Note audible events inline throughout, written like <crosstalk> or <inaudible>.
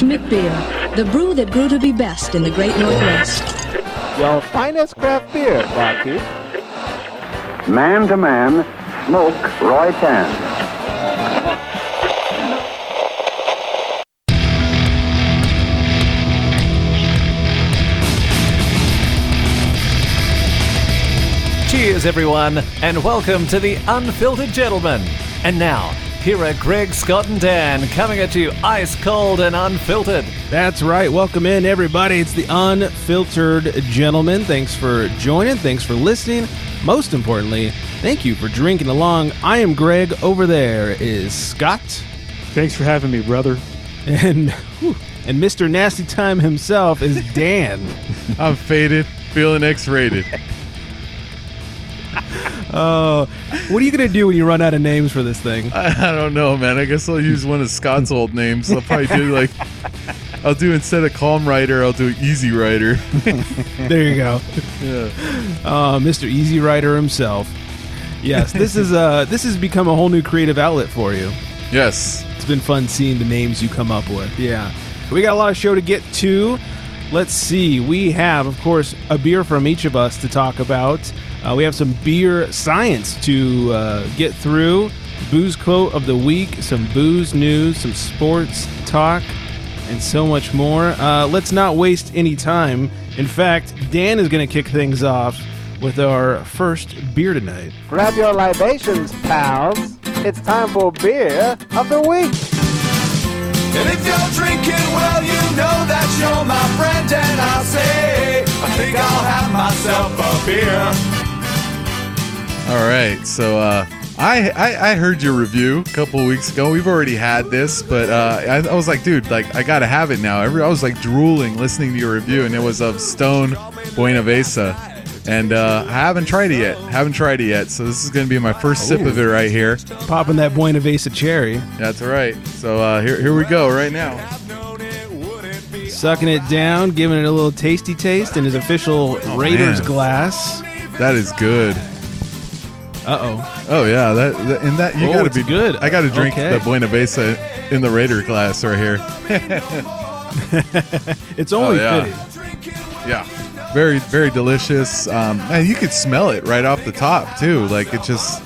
Schmidt Beer, the brew that grew to be best in the great Northwest. Your finest craft beer, barkeep. Man to man, smoke Roy Tan. Cheers, everyone, and welcome to the Unfiltered Gentlemen. And now, here are Greg, Scott, and Dan coming at you ice cold and unfiltered. That's right. Welcome in, everybody. It's the Unfiltered Gentlemen. Thanks for joining. Thanks for listening. Most importantly, thank you for drinking along. I am Greg. Over there is Scott. Thanks for having me, brother. And, whew, and Mr. Nasty Time himself is Dan. <laughs> I'm faded, feeling X-rated. Oh, what are you going to do when you run out of names for this thing? I, I don't know, man. I guess I'll use one of Scott's old names. I'll probably do like, I'll do instead of Calm Rider, I'll do Easy Rider. <laughs> There you go. Yeah. Uh, Mr. Easy Rider himself. Yes, this is uh this has become a whole new creative outlet for you. Yes. It's been fun seeing the names you come up with. Yeah. We got a lot of show to get to. Let's see. We have, of course, a beer from each of us to talk about. Uh, we have some beer science to uh, get through. Booze quote of the week, some booze news, some sports talk, and so much more. Uh, let's not waste any time. In fact, Dan is going to kick things off with our first beer tonight. Grab your libations, pals. It's time for beer of the week. And if you're drinking, well, you know that you're my friend, and I'll say, I think I'll have myself a beer. All right. So uh, I, I I heard your review a couple of weeks ago. We've already had this, but uh, I, I was like, dude, like I gotta have it now. Every, I was like drooling listening to your review, and it was of Stone Buenaveza. And uh, I haven't tried it yet. Haven't tried it yet. So this is going to be my first sip of it right here. Popping that Buenaveza cherry. That's right. So uh, here, here we go right now. sucking it down, giving it a little tasty taste in his official Raiders man. glass. That is good. Uh oh. Oh yeah, that, that and that you Oh, gotta it's be good. I gotta drink Okay. the Buenaveza in the Raider glass right here. <laughs> It's only Oh, yeah. fitting. Yeah, very very delicious. Um, and you could smell it right off the top too. Like it just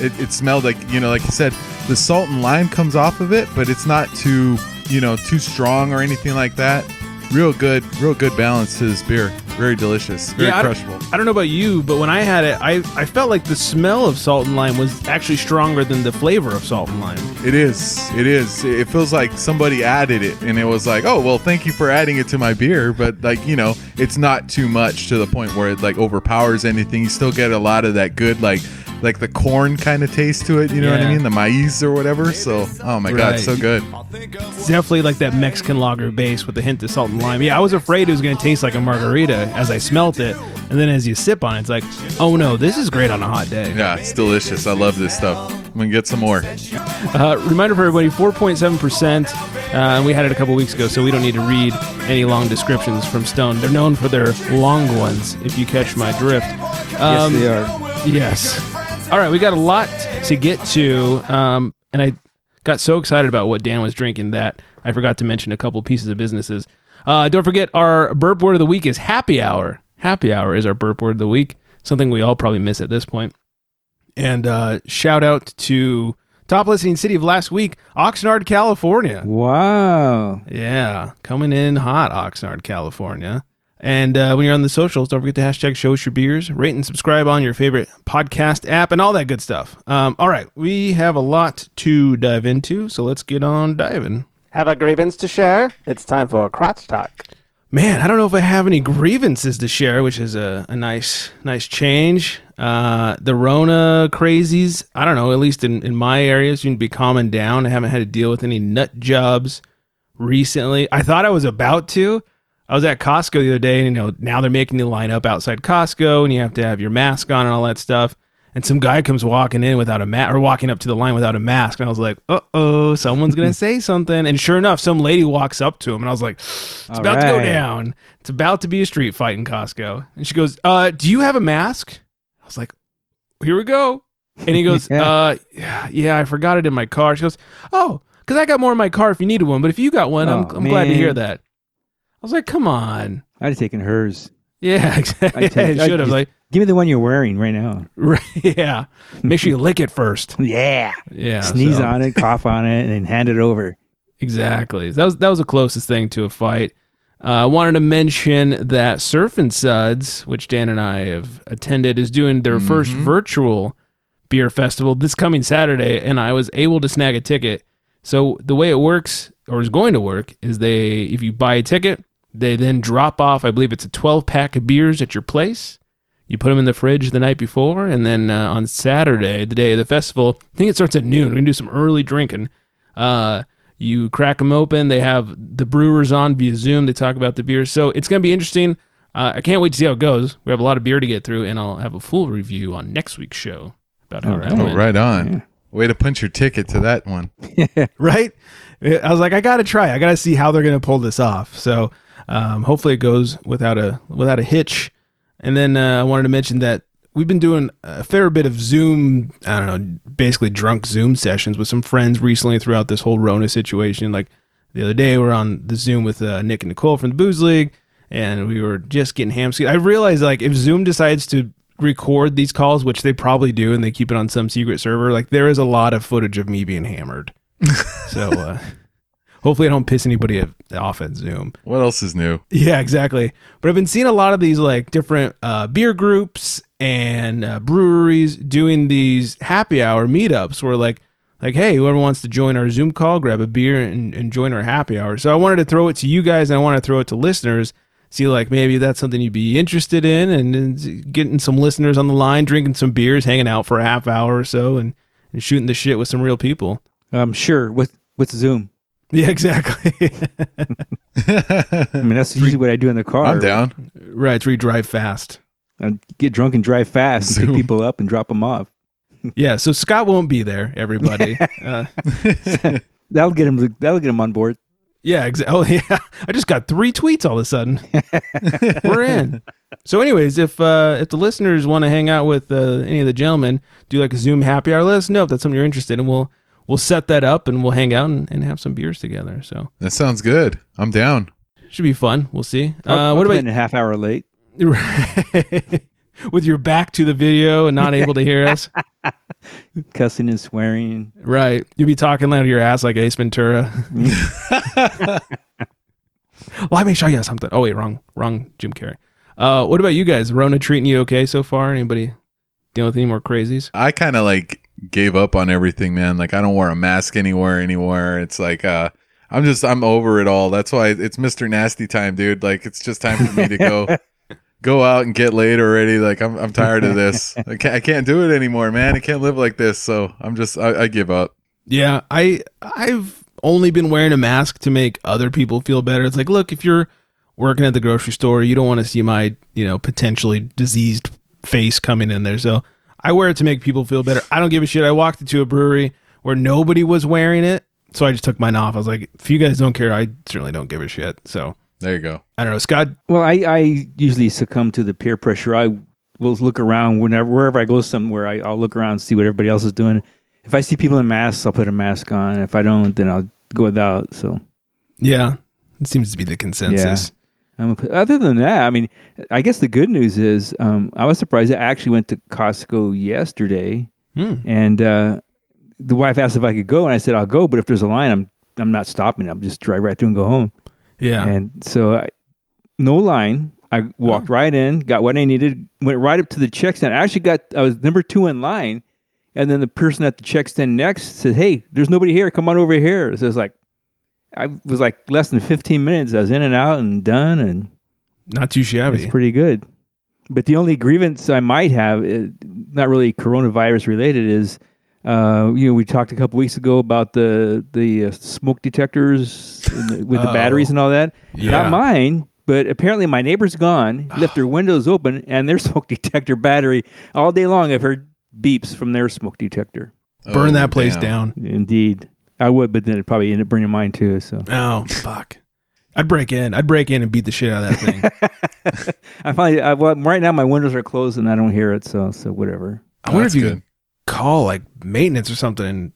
it, it smelled like you know like you said the salt and lime comes off of it, but it's not too you know too strong or anything like that. Real good, real good balance to this beer. Very delicious, very I don't, crushable. I don't know about you, but when I had it, I, I felt like the smell of salt and lime was actually stronger than the flavor of salt and lime. It is. It is. It feels like somebody added it, and it was like, oh well, thank you for adding it to my beer. But like you know, it's not too much to the point where it like overpowers anything. You still get a lot of that good like like the corn kind of taste to it. You know what I mean? The maize or whatever. So oh my god, so good. It's definitely like that Mexican lager base with a hint of salt and lime. Yeah, I was afraid it was going to taste like a margarita as I smelt it. And then as you sip on it, it's like, oh no, this is great on a hot day. Yeah, it's delicious. I love this stuff. I'm gonna get some more. Uh, reminder for everybody 4.7%. Uh, and we had it a couple weeks ago, so we don't need to read any long descriptions from Stone. They're known for their long ones, if you catch my drift. Um, yes, they are. Yes. All right, we got a lot to get to, um, and I got so excited about what Dan was drinking that I forgot to mention a couple pieces of businesses. Uh, don't forget, our burp word of the week is happy hour. Happy hour is our burp word of the week, something we all probably miss at this point. And uh, shout out to top listening city of last week, Oxnard, California. Wow. Yeah, coming in hot, Oxnard, California. And uh, when you're on the socials, don't forget to hashtag show us your beers, rate and subscribe on your favorite podcast app, and all that good stuff. Um, all right, we have a lot to dive into, so let's get on diving. Have a grievance to share? It's time for a crotch talk. Man, I don't know if I have any grievances to share, which is a, a nice nice change. Uh, the Rona crazies, I don't know, at least in, in my area, seem to be calming down. I haven't had to deal with any nut jobs recently. I thought I was about to. I was at Costco the other day, and you know, now they're making you line up outside Costco, and you have to have your mask on and all that stuff. And some guy comes walking in without a mask, or walking up to the line without a mask, and I was like, "Uh oh, someone's gonna <laughs> say something." And sure enough, some lady walks up to him, and I was like, "It's All about to go down. It's about to be a street fight in Costco." And she goes, "Uh, do you have a mask?" I was like, "Here we go." And he <laughs> goes, Yeah. "Uh, yeah, I forgot it in my car." She goes, "Oh, because I got more in my car if you needed one. But if you got one, I'm, Oh, I'm glad to hear that. I was like, come on. I'd have taken hers. Yeah, <laughs> exactly. Take- Yeah, should have like, Give me the one you're wearing right now. right, <laughs> yeah. Make sure you lick it first. <laughs> Yeah. Yeah, Sneeze so- on it, cough on it, and then hand it over. Exactly. That was that was the closest thing to a fight. Uh, I wanted to mention that Surf and Suds, which Dan and I have attended, is doing their first virtual beer festival this coming Saturday, and I was able to snag a ticket. So the way it works, or is going to work, is they if you buy a ticket, they then drop off. I believe it's a 12 pack of beers at your place. You put them in the fridge the night before, and then uh, on Saturday, the day of the festival, I think it starts at noon. We can do some early drinking. Uh, you crack them open. They have the brewers on via Zoom. They talk about the beers. So it's going to be interesting. Uh, I can't wait to see how it goes. We have a lot of beer to get through, and I'll have a full review on next week's show about how that Oh, right on. Way to punch your ticket to that one. <laughs> right? I was like, I got to try. I got to see how they're going to pull this off. So um, hopefully it goes without a without a hitch. And then uh, I wanted to mention that we've been doing a fair bit of Zoom. I don't know, basically drunk Zoom sessions with some friends recently throughout this whole Rona situation. Like the other day, we are on the Zoom with uh, Nick and Nicole from the Booze League, and we were just getting ham. I realized like if Zoom decides to record these calls, which they probably do, and they keep it on some secret server, like there is a lot of footage of me being hammered. <laughs> so uh, hopefully I don't piss anybody off at Zoom. What else is new? Yeah, exactly. But I've been seeing a lot of these like different uh, beer groups and uh, breweries doing these happy hour meetups where like like hey whoever wants to join our Zoom call grab a beer and, and join our happy hour. So I wanted to throw it to you guys and I want to throw it to listeners. See like maybe that's something you'd be interested in and, and getting some listeners on the line, drinking some beers, hanging out for a half hour or so, and, and shooting the shit with some real people. Um, sure. With with Zoom. <laughs> Yeah, exactly. I mean, that's usually what I do in the car. I'm down. right, it's where you drive fast. I get drunk and drive fast and Zoom. pick people up and drop them off. <laughs> Yeah, so Scott won't be there, everybody. <laughs> uh, That'll get him. That'll get him on board. yeah, exactly. Oh, yeah. I just got three tweets all of a sudden. We're in. So, anyways, if uh, if the listeners want to hang out with uh, any of the gentlemen, do like a Zoom happy hour. Let us know if that's something you're interested in. We'll we'll set that up and we'll hang out and, and have some beers together. So That sounds good. I'm down. should be fun. We'll see. Uh, I'll what come about in a half hour late? <laughs> with your back to the video and not able to hear us? <laughs> Cussing and swearing. Right. You'll be talking out of your ass like Ace Ventura. <laughs> Let me show you something. Oh wait, wrong, wrong, Jim Carrey. Uh, what about you guys? Rona treating you okay so far? Anybody dealing with any more crazies? I kind of like gave up on everything, man. Like I don't wear a mask anywhere anywhere. It's like uh I'm just I'm over it all. That's why it's Mr. Nasty time, dude. Like it's just time for me to go <laughs> go out and get laid already. Like I'm I'm tired of this. I can't I can't do it anymore, man. I can't live like this. So I'm just I, I give up. Yeah, I I've only been wearing a mask to make other people feel better. It's like, look, if you're working at the grocery store, you don't want to see my, you know, potentially diseased face coming in there. So I wear it to make people feel better. I don't give a shit. I walked into a brewery where nobody was wearing it, so I just took mine off. I was like, if you guys don't care, I certainly don't give a shit. So There you go. I don't know, Scott. Well, I, I usually succumb to the peer pressure. I will look around whenever wherever I go somewhere. I, I'll look around and see what everybody else is doing. If I see people in masks, I'll put a mask on. If I don't, then I'll go without. So Yeah, it seems to be the consensus. I'm a, other than that, I mean, I guess the good news is um, I was surprised. I actually went to Costco yesterday, Hmm. and uh, the wife asked if I could go, and I said I'll go. But if there's a line, I'm I'm not stopping. I'm just drive right through and go home. Yeah, And so, I, no line. I walked right in, got what I needed, went right up to the check stand. I actually got, I was number two in line. And then the person at the check stand next said, Hey, there's nobody here. Come on over here. So it's like, I was like less than 15 minutes. I was in and out and done. And not too shabby. it's pretty good. But the only grievance I might have, uh, not really coronavirus related, is uh, you know we talked a couple weeks ago about the the uh, smoke detectors in the- with the Oh. batteries and all that. Yeah. Not mine, but apparently my neighbor's gone, left their windows open, and their <laughs> smoke detector battery all day long. I've heard beeps from their smoke detector. Burn Oh, that place damn. down. Indeed, I would, but then it'd probably end up burning mine too. So Oh fuck! I'd break in. I'd break in and beat the shit out of that thing. <laughs> I finally, I, well, right now my windows are closed and I don't hear it. So so whatever. I wonder That's if you good. could call like maintenance or something.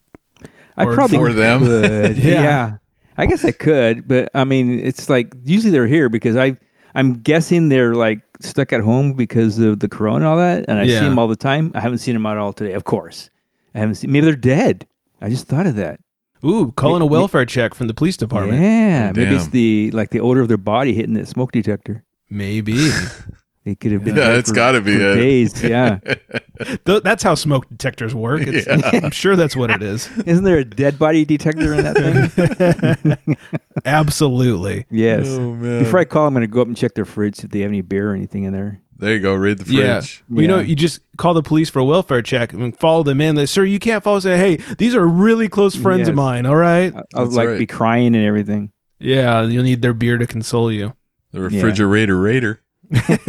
I Or probably for them. could. <laughs> Yeah. yeah. I guess I could, but I mean, it's like usually they're here because I, I'm guessing they're like stuck at home because of the corona and all that, and I see them all the time. I haven't seen them at all today, of course. I haven't seen. Maybe they're dead. I just thought of that. Ooh, calling a Me- welfare check from the police department. Yeah, maybe it's Damn. the like the odor of their body hitting the smoke detector. Maybe. <laughs> It could have been. Yeah, dead it's for- gotta be for it. days. <laughs> Yeah, Th- that's how smoke detectors work. It's, <laughs> I'm sure that's what it is. isn't there a dead body detector in that thing? Absolutely. yes. Oh, man. Before I call, I'm going to go up and check their fridge see if they have any beer or anything in there. There you go. Read the Yeah. fridge. Well, you know, you just call the police for a welfare check and follow them in. They, Sir, you can't follow. Say, hey, these are really close friends of mine. All right. I- I'll like right. be crying and everything. Yeah, you'll need their beer to console you. The refrigerator raider. <laughs> That'd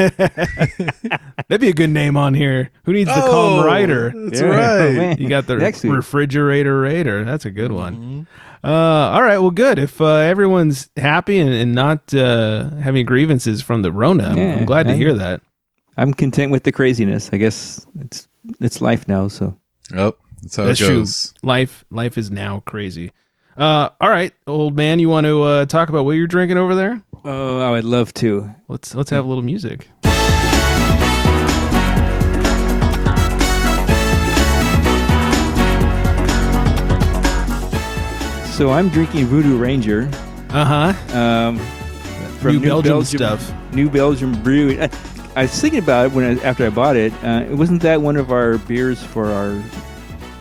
be a good name on here. Who needs the calm rider? That's Yeah. right. Oh. You got the Next week. refrigerator raider. That's a good one. Uh, all right. Well, good. If uh, everyone's happy and, and not uh, having grievances from the Rona, I'm- I'm Yeah, glad to I- hear that. I'm content with the craziness. I guess it's it's life now. So Yep. That's how That's it true. goes. Life, life is now crazy. Uh, all right, old man, you want to uh, talk about what you're drinking over there? oh, I would love to. Let's let's have a little music. So I'm drinking Voodoo Ranger Uh huh. um, from New Belgium stuff. New Belgium Brew. I, was thinking about it when I, after I bought it. Uh, wasn't that one of our beers for our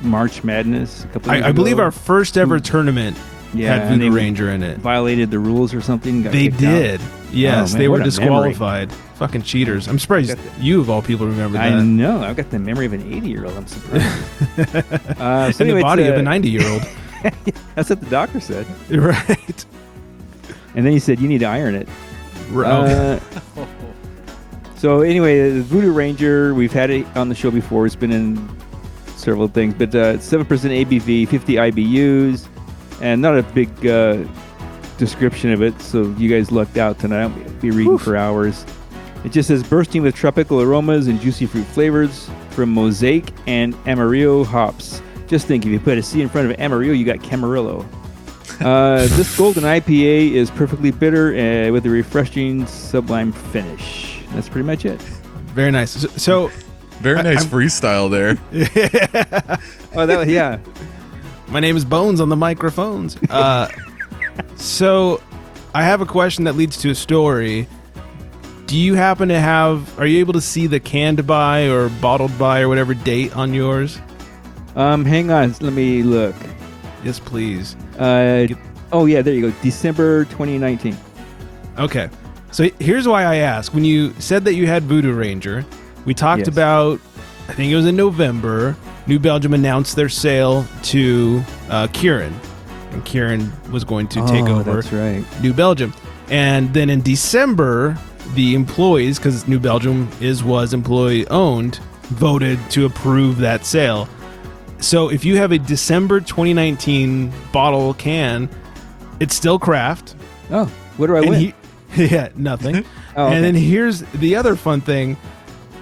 March Madness? A couple years I, I believe our first ever tournament Yeah, had Voodoo Ranger in it. violated the rules or something. got They kicked out. did. Yes, Oh, man, they were a memory. disqualified. Fucking cheaters. I'm surprised the- you of all people remember that. I know. I've got the memory of an 80 year old. I'm surprised. <laughs> uh, so In the body of a uh, 90 year old. <laughs> That's what the doctor said. <laughs> right. And then he said, you need to iron it. Uh, Uh, so anyway, the Voodoo Ranger, we've had it on the show before. It's been in several things, but uh, seven percent ABV, fifty IBUs, and not a big uh, description of it. So you guys lucked out tonight. I'll be reading for hours. It just says bursting with tropical aromas and juicy fruit flavors from Mosaic and Amarillo hops. Just think, if you put a C in front of Amarillo, you got Camarillo. <laughs> Uh, this golden IPA is perfectly bitter uh, with a refreshing, sublime finish. That's pretty much it. very nice. So, so Very nice freestyle there. <laughs> Oh, that was, yeah. My name is Bones on the microphones. Uh, <laughs> so, I have a question that leads to a story. Do you happen to have? Are you able to see the canned by or bottled by or whatever date on yours? Um, hang on, let me look. Yes, please. Uh, oh yeah, there you go. December 2019. Okay. So here's why I ask. When you said that you had Voodoo Ranger, we talked Yes. about, I think it was in November, New Belgium announced their sale to uh, Kirin. And Kirin was going to take oh, over That's right. New Belgium. And then in December, the employees, because New Belgium is was employee owned, voted to approve that sale. So if you have a December 2019 bottle can, it's still craft. Oh, what do I and win? he, <laughs> yeah, nothing. <laughs> Oh, okay. And then here's the other fun thing.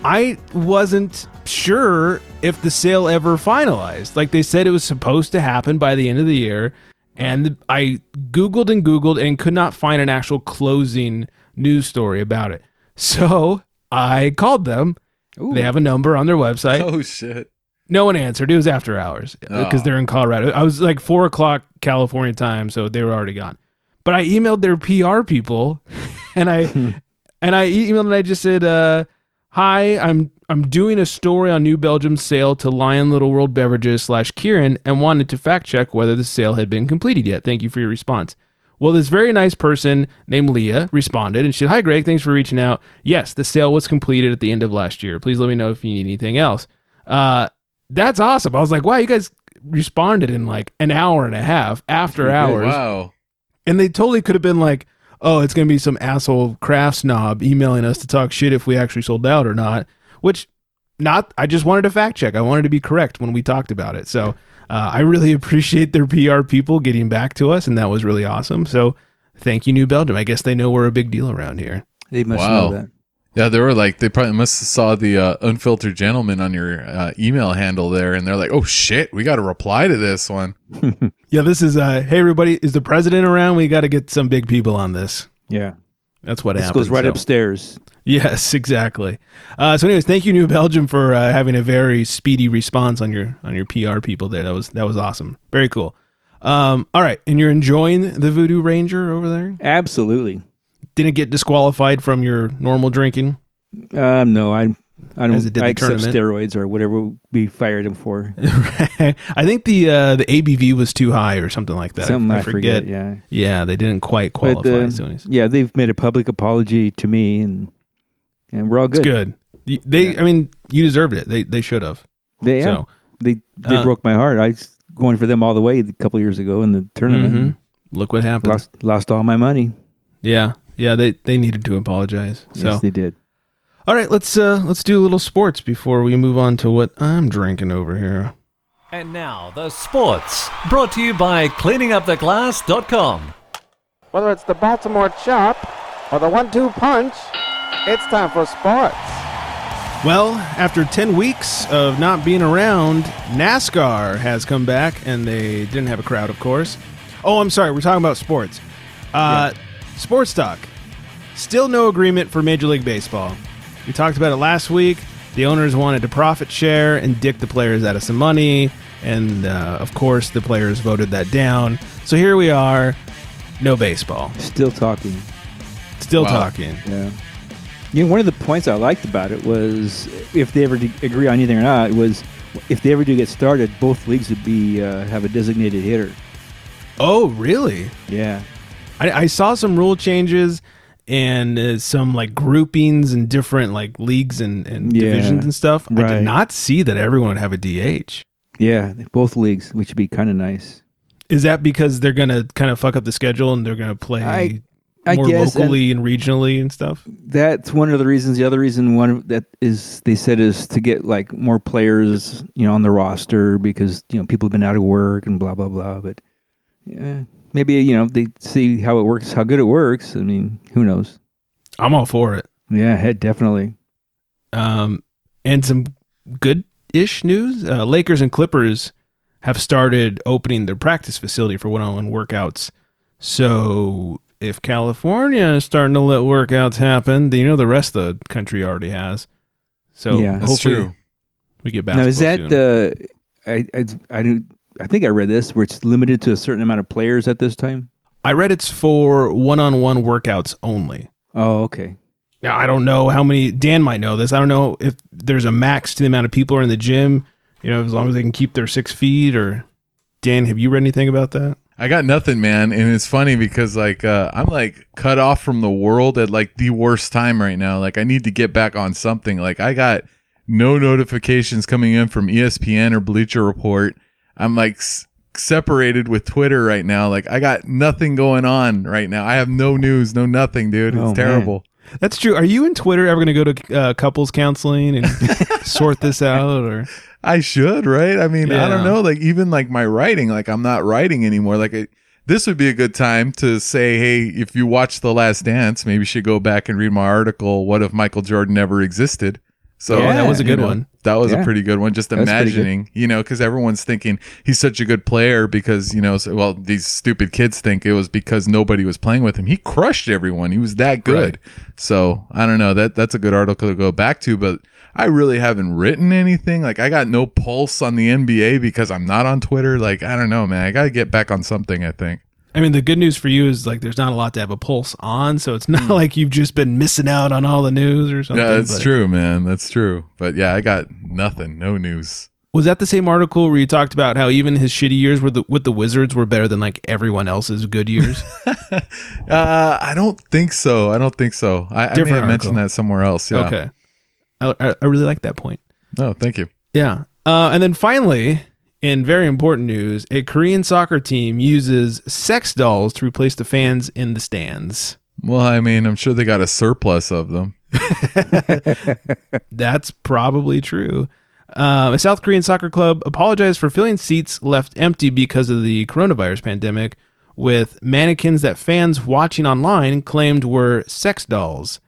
I wasn't sure if the sale ever finalized. Like they said it was supposed to happen by the end of the year. And I Googled and Googled and could not find an actual closing news story about it. <laughs> So I called them. Ooh. They have a number on their website. Oh shit. No one answered. It was after hours uh, because Oh. they're in Colorado. I was like four o'clock California time, so they were already gone. But I emailed their PR people, <laughs> and I <laughs> and I emailed and I just said, uh, "Hi, I'm I'm doing a story on New Belgium's sale to Lion Little World Beverages slash Kirin, and wanted to fact check whether the sale had been completed yet. Thank you for your response." Well, this very nice person named Leah responded and she said, Hi, Greg. Thanks for reaching out. Yes, the sale was completed at the end of last year. Please let me know if you need anything else. Uh, that's awesome. I was like, wow, you guys responded in like an hour and a half after <laughs> hours. Wow. And they totally could have been like, oh, it's going to be some asshole craft snob emailing us to talk shit if we actually sold out or not, which not, I just wanted to fact check. I wanted to be correct when we talked about it. So uh, I really <laughs> appreciate their PR people getting back to us, and that was really awesome. So thank you, New Belgium. I guess they know we're a big deal around here. They must Wow. know that. Yeah, they were like they probably must have saw the uh, unfiltered gentlemen on your uh, email handle there, and they're like, "Oh shit, we got to reply to this one." <laughs> Yeah, this is uh hey everybody, is the president around? We got to get some big people on this. Yeah. That's what This happens. goes right so. upstairs. Yes, exactly. Uh, so, anyways, thank you, New Belgium, for uh, having a very speedy response on your on your PR people there. That was that was awesome. Very cool. Um, all right, and you're enjoying the Voodoo Ranger over there? Absolutely. Didn't get disqualified from your normal drinking. Um, no, I, I As it don't. did I accept tournament. steroids or whatever we fired him for. <laughs> I think the uh, the ABV was too high or something like that. Something I, forget. forget. Yeah. Yeah, they didn't quite But qualify. uh, as soon as- yeah, they've made a public apology to me, and and we're all good. It's good. They, I mean, you deserved it. They they should have. They yeah, So, they they uh, broke my heart. I was going for them all the way a couple years ago in the tournament. mhm. Look what happened. Lost lost all my money. Yeah, yeah. They they needed to apologize. So Yes, they did. All right, let's uh let's do a little sports before we move on to what I'm drinking over here. And now, the sports. Brought to you by cleaninguptheglass.com. Whether it's the Baltimore Chop or the one-two punch, it's time for sports. Well, after 10 weeks of not being around, NASCAR has come back and they didn't have a crowd, of course. Oh, I'm sorry, we're talking about sports. Uh sports talk. Still no agreement for Major League Baseball. We talked about it last week. The owners wanted to profit share and dick the players out of some money, and uh, of course, the players voted that down. So here we are, no baseball. Still talking. Still Wow. talking. Yeah. You know, one of the points I liked about it was if they ever agree on anything or not was if they ever do get started, both leagues would be uh, have a designated hitter. Oh, really? Yeah. I, I saw some rule changes and uh, some like groupings and different like leagues and, and Yeah, divisions and stuff. I did not see that everyone would have a DH. Yeah, both leagues, which would be kind of nice. Is that because they're gonna kind of fuck up the schedule and they're gonna play I- I more guess, locally and, regionally and stuff? That's one of the reasons. The other reason, one that is, they said is to get like more players, you know, on the roster because you know people have been out of work and blah blah blah. But yeah, maybe you know they see how it works, how good it works. I mean, who knows? I'm all for it. Yeah, head definitely. Um, and some good ish news. Uh, Lakers and Clippers have started opening their practice facility for one on one workouts. So if California is starting to let workouts happen, then you know the rest of the country already has. So Yeah. That's hopefully true. we get back. Now is that soon. the? I I I, do, I think I read this where it's limited to a certain amount of players at this time. I read it's for one on one workouts only. Oh, okay. Now I don't know how many. Dan might know this. I don't know if there's a max to the amount of people are in the gym. You know, as long as they can keep their six feet. Or Dan, have you read anything about that? I got nothing, man. And it's funny because like uh, I'm like cut off from the world at like the worst time right now. Like I need to get back on something. Like I got no notifications coming in from ESPN or Bleacher Report. I'm like s- separated with Twitter right now. Like I got nothing going on right now. I have no news, no nothing, dude. It's Oh, man. terrible. That's true. Are you and Twitter ever going to go to uh, couples counseling and <laughs> sort this out? Or I should, right? I mean, I don't know. Like even like my writing, like I'm not writing anymore. Like it, this would be a good time to say, hey, if you watch The Last Dance, maybe you should go back and read my article. What if Michael Jordan never existed? So Yeah, that was a you good know, one. That was a pretty good one. Just That's pretty good. imagining, you know, because everyone's thinking he's such a good player because you know, so, well, these stupid kids think it was because nobody was playing with him. He crushed everyone. He was that good. So I don't know. That that's a good article to go back to, but I really haven't written anything. Like I got no pulse on the NBA because I'm not on Twitter. Like I don't know, man. I got to get back on something. I think. I mean, the good news for you is like there's not a lot to have a pulse on, so it's not like you've just been missing out on all the news or something. Yeah, that's but- true, man. That's true. But yeah, I got nothing. No news. Was that the same article where you talked about how even his shitty years with the with the Wizards were better than like everyone else's good years? <laughs> Uh, I don't think so. I don't think so. I, I may have mentioned that somewhere else. Yeah. Okay, I, I, really like that point. No, thank you. Yeah. Uh, and then finally, in very important news, a Korean soccer team uses sex dolls to replace the fans in the stands. Well, I mean, I'm sure they got a surplus of them. <laughs> That's probably true. Um, a South Korean soccer club apologized for filling seats left empty because of the coronavirus pandemic with mannequins that fans watching online claimed were sex dolls.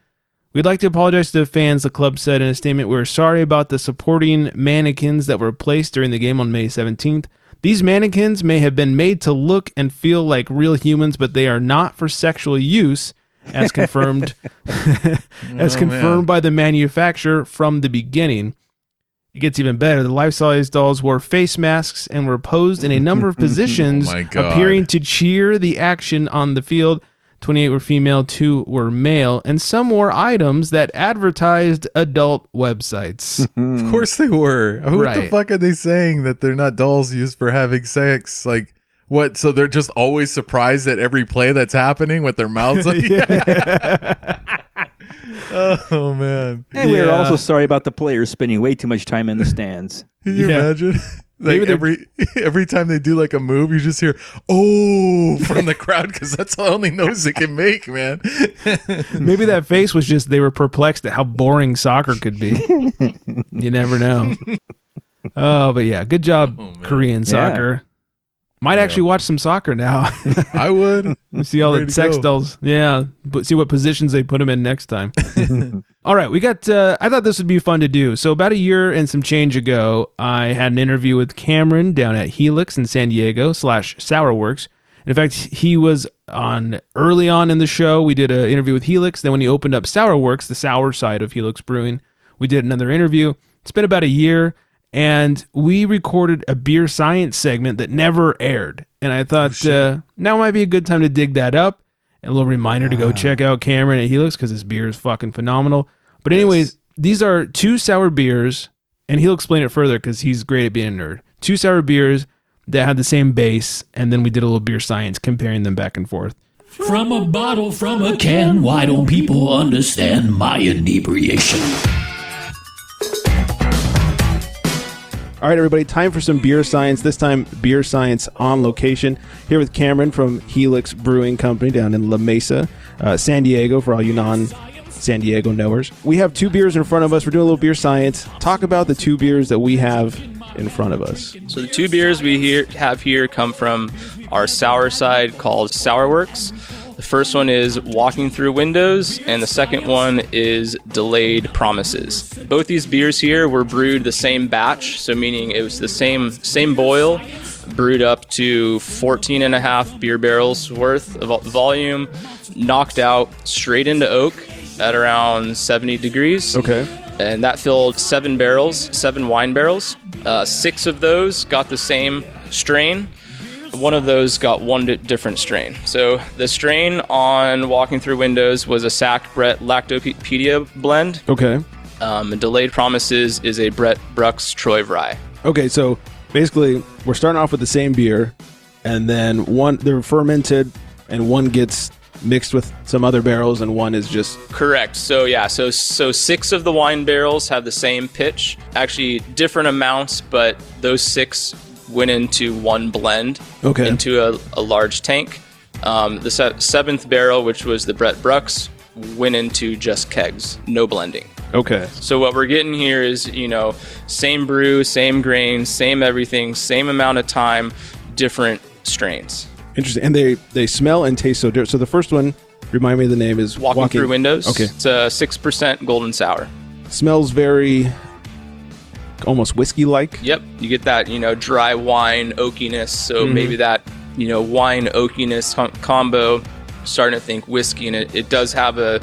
We'd like to apologize to the fans, the club said in a statement. We're sorry about the supporting mannequins that were placed during the game on May 17th. These mannequins may have been made to look and feel like real humans, but they are not for sexual use, as confirmed <laughs> <laughs> as Oh, confirmed man. by the manufacturer from the beginning. It gets even better. The life-size dolls wore face masks and were posed in a number of <laughs> positions, Oh appearing to cheer the action on the field. 28 were female, 2 were male, and some wore items that advertised adult websites. <laughs> Of course they were. What the fuck are they saying that they're not dolls used for having sex? Like what? So they're just always surprised at every play that's happening with their mouths. Like, <laughs> <laughs> oh man, And we are also sorry about the players spending way too much time in the stands. can you Yeah. imagine? Maybe Like they're- every <laughs> every time they do like a move, you just hear "oh" <laughs> from the crowd because that's the only noise they can make, man. <laughs> Maybe that face was just they were perplexed at how boring soccer could be. you never know. Oh, but yeah, good job, oh, Korean soccer. Might actually watch some soccer now. I would. see all Ready the to sex go. dolls. Yeah, but see what positions they put them in next time. All right, we got. Uh, I thought this would be fun to do. So about a year and some change ago, I had an interview with Cameron down at Helix in San Diego slash Sourworx. In fact, he was on early on in the show. We did an interview with Helix. Then when he opened up Sourworx, the sour side of Helix Brewing, we did another interview. It's been about a year, and we recorded a beer science segment that never aired. And I thought uh, now might be a good time to dig that up. A little reminder to go check out Cameron at Helix because his beer is fucking phenomenal. But anyways, these are two sour beers, and he'll explain it further because he's great at being a nerd. Two sour beers that had the same base, and then we did a little beer science comparing them back and forth. From a bottle, from a can, why don't people understand my inebriation? All right, everybody, time for some beer science. This time, beer science on location. Here with Cameron from Helix Brewing Company down in La Mesa, uh, San Diego, for all you non San Diego knowers. We have two beers in front of us. We're doing a little beer science. Talk about the two beers that we have in front of us. So the two beers we here have here come from our sour side called Sourworx. The first one is Walking Through Windows, and the second one is Delayed Promises. Both these beers here were brewed the same batch, so meaning it was the same same boil, brewed up to 14 and a half beer barrels worth of volume, knocked out straight into oak at around 70 degrees Okay. and that filled seven barrels, seven wine barrels. Uh, six of those got the same strain. One of those got one di- different strain. So the strain on Walking Through Windows was a Sac Brett Lactopedia blend. Okay. Um, and Delayed Promises is a Brett Brux Troy Rye. Okay, so basically, we're starting off with the same beer, and then one they're fermented, and one gets mixed with some other barrels, and one is just Correct. So yeah, so so six of the wine barrels have the same pitch. Actually, different amounts, but those six went into one blend. Okay. Into a, a large tank. Um, the se- seventh barrel, which was the Brett Brux, went into just kegs, no blending. okay. So what we're getting here is, you know, same brew, same grain, same everything, same amount of time, different strains. Interesting, and they they smell and taste so different. So the first one, remind me of the name is Walking, through windows. Okay, It's a six percent golden sour. smells very almost whiskey like. Yep, you get that you know dry wine oakiness. So Mm-hmm. maybe that you know wine oakiness com- combo. Starting to think whiskey, and it, it does have a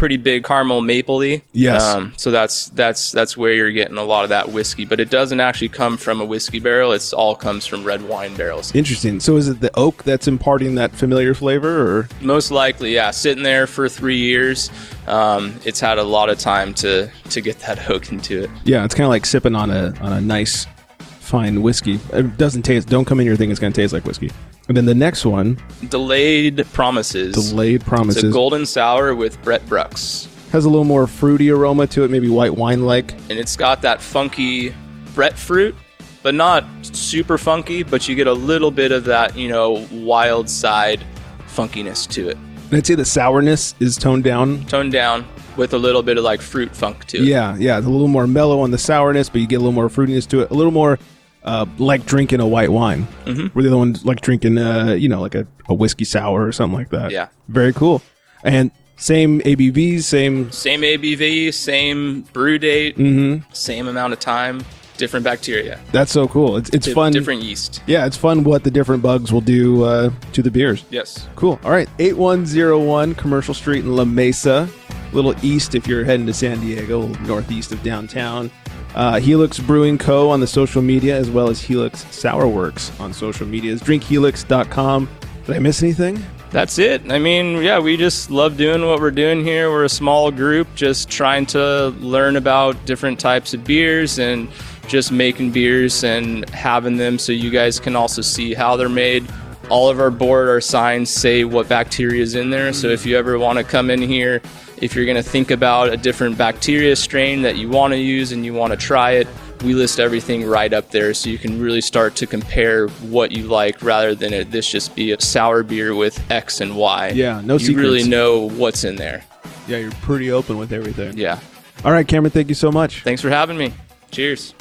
pretty big caramel mapley. Yes. Um, so that's that's that's where you're getting a lot of that whiskey, but it doesn't actually come from a whiskey barrel. It's all comes from red wine barrels. Interesting. So is it the oak that's imparting that familiar flavor, or Most likely, yeah. Sitting there for three years, um, it's had a lot of time to to get that <laughs> oak into it. yeah, it's kind of like sipping on a on a nice fine whiskey. It doesn't taste. Don't come in here thinking it's going to taste like whiskey. And then the next one, Delayed promises. delayed It's a promises, golden sour with Brett Brux. has a little more fruity aroma to it, maybe white wine like. and it's got that funky Brett fruit, but not super funky. But you get a little bit of that, you know, wild side funkiness to it, And I'd say the sourness is toned down. toned down with a little bit of like fruit funk to it. Yeah, yeah, it's a little more mellow on the sourness, but you get a little more fruitiness to it. A little more uh, like drinking a white wine. Mm-hmm. Where the other one's like drinking, uh, you know, like a, a whiskey sour or something like that. Yeah. very cool. And Same ABVs, same. Same ABV, same brew date, Mm-hmm. same amount of time, different bacteria, That's so cool. It's it's di- fun. different yeast. Yeah, it's fun what the different bugs will do uh, to the beers. Yes. Cool. All right. 8101 Commercial Street in La Mesa. A little east if you're heading to San Diego, northeast of downtown. Uh, Helix Brewing Co. on the social media, as well as Helix Sourworx on social medias. DrinkHelix.com. Did I miss anything? That's it. I mean, yeah, we just love doing what we're doing here. We're a small group just trying to learn about different types of beers and just making beers and having them so you guys can also see how they're made. All of our board, our signs say what bacteria is in there. So if you ever want to come in here, if you're going to think about a different bacteria strain that you want to use and you want to try it, we list everything right up there so you can really start to compare what you like rather than it, this just be a sour beer with X and Y. Yeah, no You really know what's in there. Yeah, you're pretty open with everything. Yeah. All right, Cameron, thank you so much. Thanks for having me. Cheers.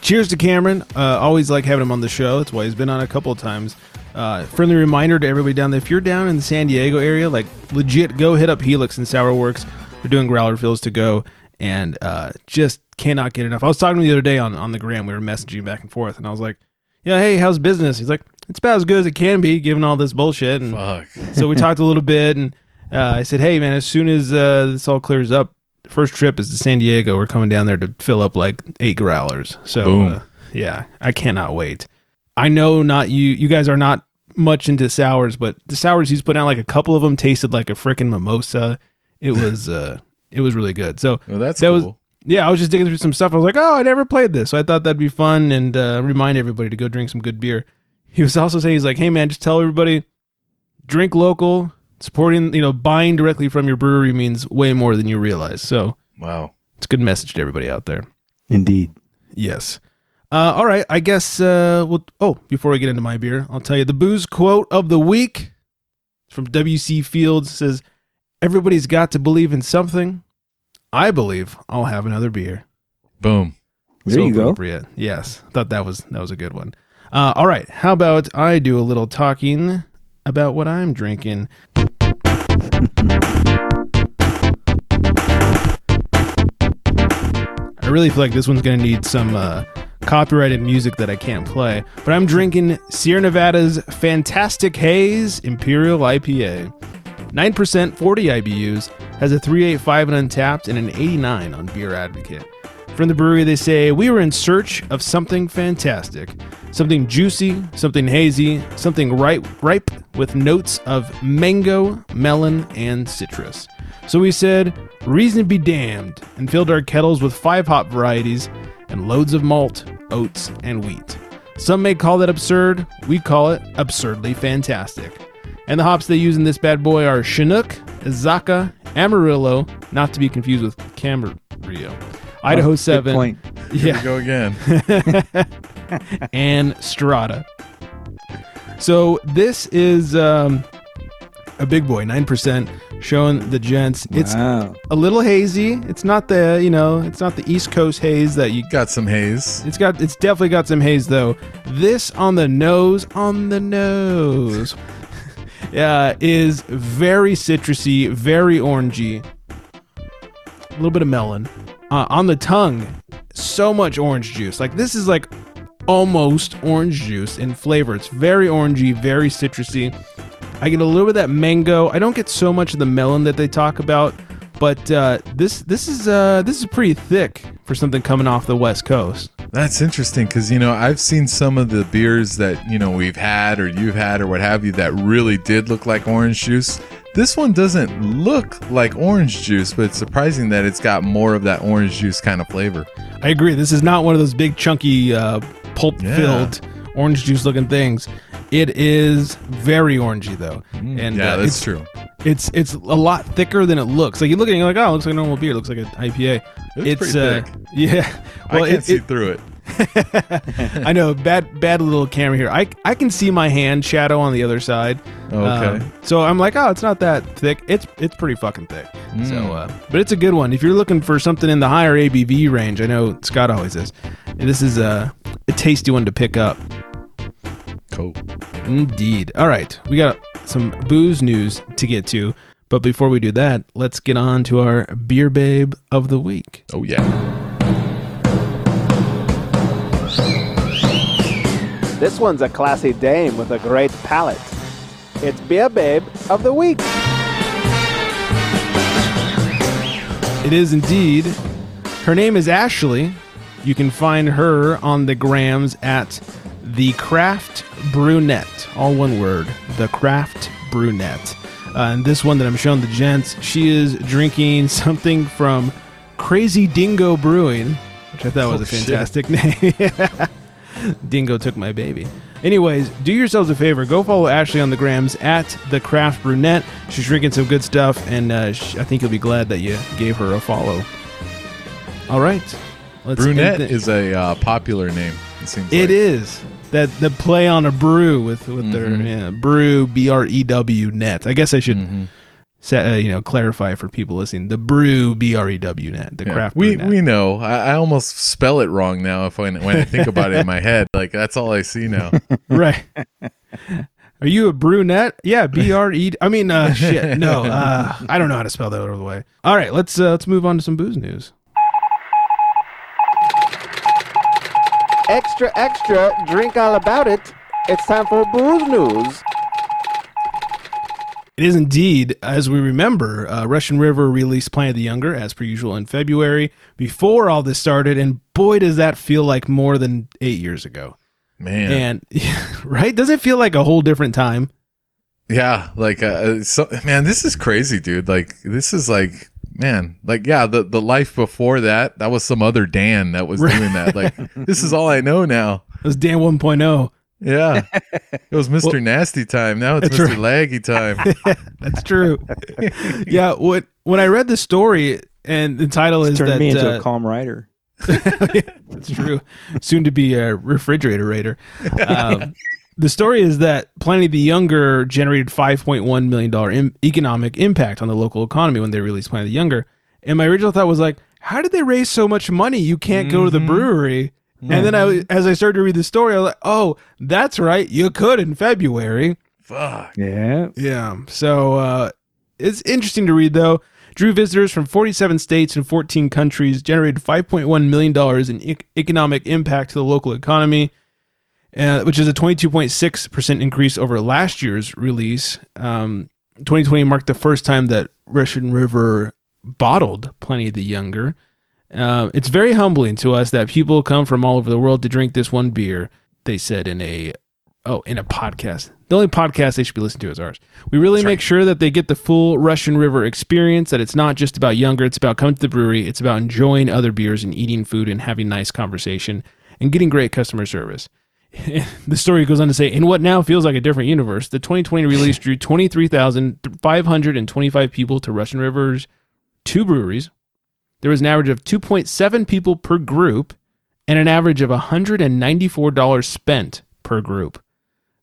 Cheers to Cameron. Uh, always like having him on the show. That's why he's been on a couple of times. Uh, friendly reminder to everybody down there: if you're down in the San Diego area, like legit, go hit up Helix and Sourworx. They're doing growler fills to go, and uh, just cannot get enough. I was talking to him the other day on on the gram. We were messaging back and forth, and I was like, "Yeah, hey, how's business?" He's like, "It's about as good as it can be, given all this bullshit." And Fuck. so we talked a little bit, and uh, I said, "Hey, man, as soon as uh, this all clears up, first trip is to San Diego. We're coming down there to fill up like eight growlers. So, uh, yeah, I cannot wait. I know not you. You guys are not much into sours, but the sours he's put out, like a couple of them, tasted like a freaking mimosa. It was, uh, it was really good. So Well, that's that was yeah. I was just digging through some stuff. I was like, oh, I never played this, so I thought that'd be fun and uh, remind everybody to go drink some good beer. He was also saying he's like, hey man, just tell everybody drink local. Supporting, you know, buying directly from your brewery means way more than you realize. So Wow. it's a good message to everybody out there. Indeed. Yes. Uh, all right. I guess. Uh, we'll, oh, before we get into my beer, I'll tell you the booze quote of the week from W.C. Fields says, "Everybody's got to believe in something. I believe I'll have another beer." Boom. There you go. appropriate. Yes, thought that was that was a good one. Uh, all right. How about I do a little talking about what I'm drinking? I really feel like this one's going to need some uh, copyrighted music that I can't play. But I'm drinking Sierra Nevada's Fantastic Haze Imperial IPA. 9% 40 IBUs, has a 385 on Untappd and an 89 on Beer Advocate. From the brewery, they say, We were in search of something fantastic. Something juicy, something hazy, something ripe, ripe with notes of mango, melon, and citrus. So we said, Reason be damned, and filled our kettles with five hop varieties and loads of malt, oats, and wheat. Some may call that absurd, we call it absurdly fantastic. And the hops they use in this bad boy are Chinook, Azacca, Amarillo, not to be confused with Camarillo, Idaho Oh, good 7, point. <laughs> Here yeah, we go again. <laughs> and Strata. So this is um, a big boy, 9%, showing the gents. It's Wow. a little hazy. It's not the, you know, it's not the East Coast haze that you Got some haze. It's got it's definitely got some haze though. This on the nose, on the nose. <laughs> yeah, is very citrusy, very orangey. A little bit of melon. Uh, on the tongue, so much orange juice. Like this is like almost orange juice in flavor. It's very orangey, very citrusy. I get a little bit of that mango. I don't get so much of the melon that they talk about, but uh, this this is uh, this is pretty thick for something coming off the West Coast. That's interesting because you know I've seen some of the beers that you know we've had or you've had or what have you that really did look like orange juice. This one doesn't look like orange juice, but it's surprising that it's got more of that orange juice kind of flavor. I agree. This is not one of those big chunky uh, pulp filled orange juice looking things. It is very orangey though, and Mm, yeah, uh, that's it's, true. It's it's a lot thicker than it looks. Like you look at it, you're like, oh, it looks like a normal beer. It looks like an IPA. It's pretty uh, thick. <laughs> yeah. I can't it- see it- through it. <laughs> I know, bad bad little camera here. I I can see my hand shadow on the other side. Oh, Okay. Um, so I'm like, oh, it's not that thick. It's it's pretty fucking thick. So, Mm. uh, but it's a good one. If you're looking for something in the higher ABV range, I know Scott always is. This is a a tasty one to pick up. Cool. Indeed. All right, we got some booze news to get to. But before we do that, let's get on to our beer babe of the week. Oh yeah. This one's a classy dame with a great palate. It's Beer Babe of the Week. It is indeed. Her name is Ashleigh. You can find her on the grams at the Craft Brewnette. All one word. The Craft Brewnette. Uh, and this one that I'm showing the gents, she is drinking <laughs> something from Crazy Dingo Brewing, which I thought was Oh, a shit. fantastic <laughs> name. Dingo took my baby. Anyways, do yourselves a favor. Go follow Ashleigh on the grams at the Craft Brewnette. She's drinking some good stuff, and uh, sh- I think you'll be glad that you gave her a follow. All right, let's Brunette thi- is a uh, popular name. It seems. It like. is that the play on a brew with with their Mm-hmm. yeah, brew b r e w net. I guess I should Mm-hmm. set, uh, you know clarify for people listening. The brew b r e w net. The Yeah. craft. We Brunette. we know. I, I almost spell it wrong now. If when when I think about it in my head, like that's all I see now. <laughs> <laughs> right. Are you a brunette? Yeah, B R E. I mean, uh, shit. No, uh, I don't know how to spell that over the way. All right, let's uh, let's move on to some booze news. Extra, extra, drink all about it. It's time for booze news. It is indeed, as we remember, uh, Russian River released Pliny of the Younger as per usual in February before all this started, and boy, does that feel like more than eight years ago. Man, And <laughs> right, does it feel like a whole different time? yeah, like uh, so, man, this is crazy, dude. Like this is like. Man, like yeah, the the life before that, that was some other Dan that was doing that. Like <laughs> this is all I know now. It was Dan oh. 1.0. Yeah, <laughs> it was Mister Nasty time. Now it's Mister right. Laggy time. <laughs> That's true. yeah, what when I read the story and the title is Turned that me into uh, a calm rider. That's true. Soon to be a refrigerator raider. Um, the story is that Pliny the Younger generated $5.1 million Im- economic impact on the local economy when they released Pliny the Younger. And my original thought was like, how did they raise so much money? You can't go to the brewery. And then I, as I started to read the story, I was like, oh, that's right. You could in February. Fuck. Yeah. Yeah. So uh, it's interesting to read, though. Drew visitors from 47 states and 14 countries, generated $5.1 million in ec- economic impact to the local economy, uh, which is a 22.6% increase over last year's release. Um, 2020 marked the first time that Russian River bottled Pliny of the Younger. Uh, it's very humbling to us that people come from all over the world to drink this one beer, they said in a oh, in a podcast. The only podcast they should be listening to is ours. We really make sure that they get the full Russian River experience, that it's not just about younger, it's about coming to the brewery, it's about enjoying other beers and eating food and having nice conversation and getting great customer service. <laughs> the story goes on to say, in what now feels like a different universe, the 2020 <laughs> release drew 23,525 people to Russian River's two breweries. There was an average of 2.7 people per group and an average of $194 spent per group.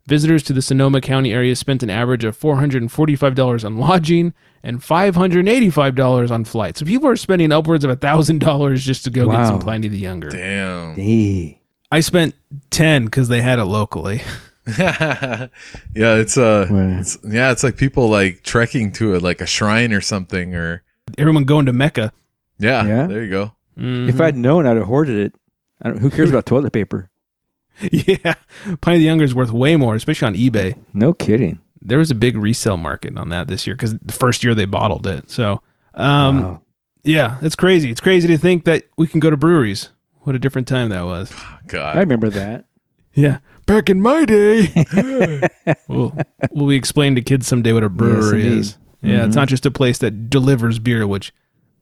Visitors to the Sonoma County area spent an average of $445 on lodging and $585 on flights. So people are spending upwards of $1,000 just to go get some Pliny the Younger. Damn. Hey. I spent 10 because they had it locally. <laughs> yeah, it's uh, Wow. it's, yeah, it's like people like trekking to a like a shrine or something, or Everyone going to Mecca. yeah, Yeah. there you go. Mhm. If I'd known, I'd have hoarded it. I don't, who cares about toilet paper? <laughs> yeah, Pliny the Younger is worth way more, especially on eBay. No kidding. There was a big resale market on that this year because the first year they bottled it. So, um, Wow. yeah, it's crazy. It's crazy to think that we can go to breweries. What a different time that was. God, I remember that. <laughs> Yeah. Back in my day. <laughs> well, will we explain to kids someday what a brewery indeed. is? Yeah, it's mm-hmm. not just a place that delivers beer, which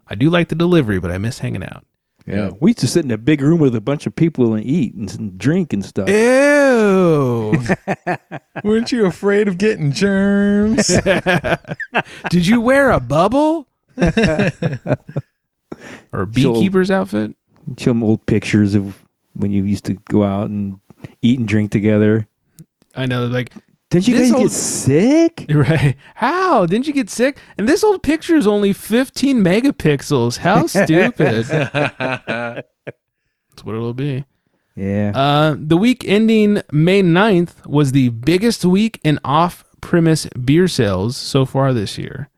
I do like the delivery, but I miss hanging out. Yeah. We used to sit in a big room with a bunch of people and eat and, drink and stuff. Ew. <laughs> weren't you afraid of getting germs? Did you wear a bubble? or a beekeeper's outfit? Show them old pictures of when you used to go out and eat and drink together. I know, like, Did you This guys old- get sick? <laughs> right. How? Didn't you get sick? And this old picture is only 15 megapixels. How <laughs> stupid. <laughs> That's what it'll be. Yeah. Uh, the week ending May 9th was the biggest week in off premise beer sales so far this year.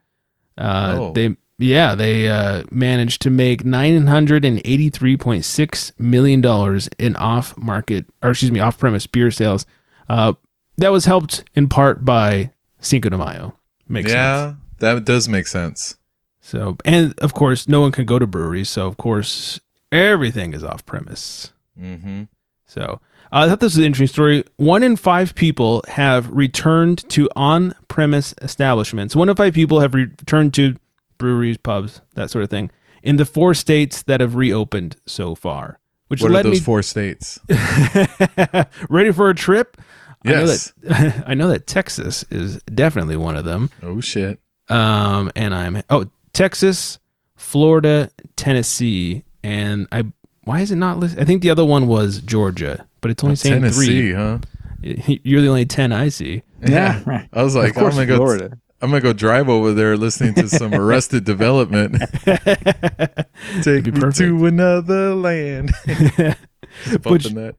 Uh, Oh. They yeah they uh, managed to make nine hundred and eighty three point six million dollars in off market or excuse me off premise beer sales. Uh, that was helped in part by Cinco de Mayo. Makes sense. yeah, that does make sense. So and of course no one can go to breweries, so of course everything is off premise. Mm-hmm. So uh, I thought this was an interesting story. One in five people have returned to on premise establishments. One in five people have re- returned to breweries, pubs, that sort of thing, in the four states that have reopened so far. Which What are led those me four states? <laughs> ready for a trip. Yes. I know, that, <laughs> I know that Texas is definitely one of them. Oh shit. Um, and I'm oh Texas, Florida, Tennessee, and I. Why is it not listed? I think the other one was Georgia, but it's only saying Tennessee, three. huh? <laughs> You're the only ten I see. Yeah, right. I was like, Of course, I'm gonna go. Florida. I'm gonna go drive over there listening to some Arrested <laughs> Development. Take me perfect. to another land. <laughs> Which- that.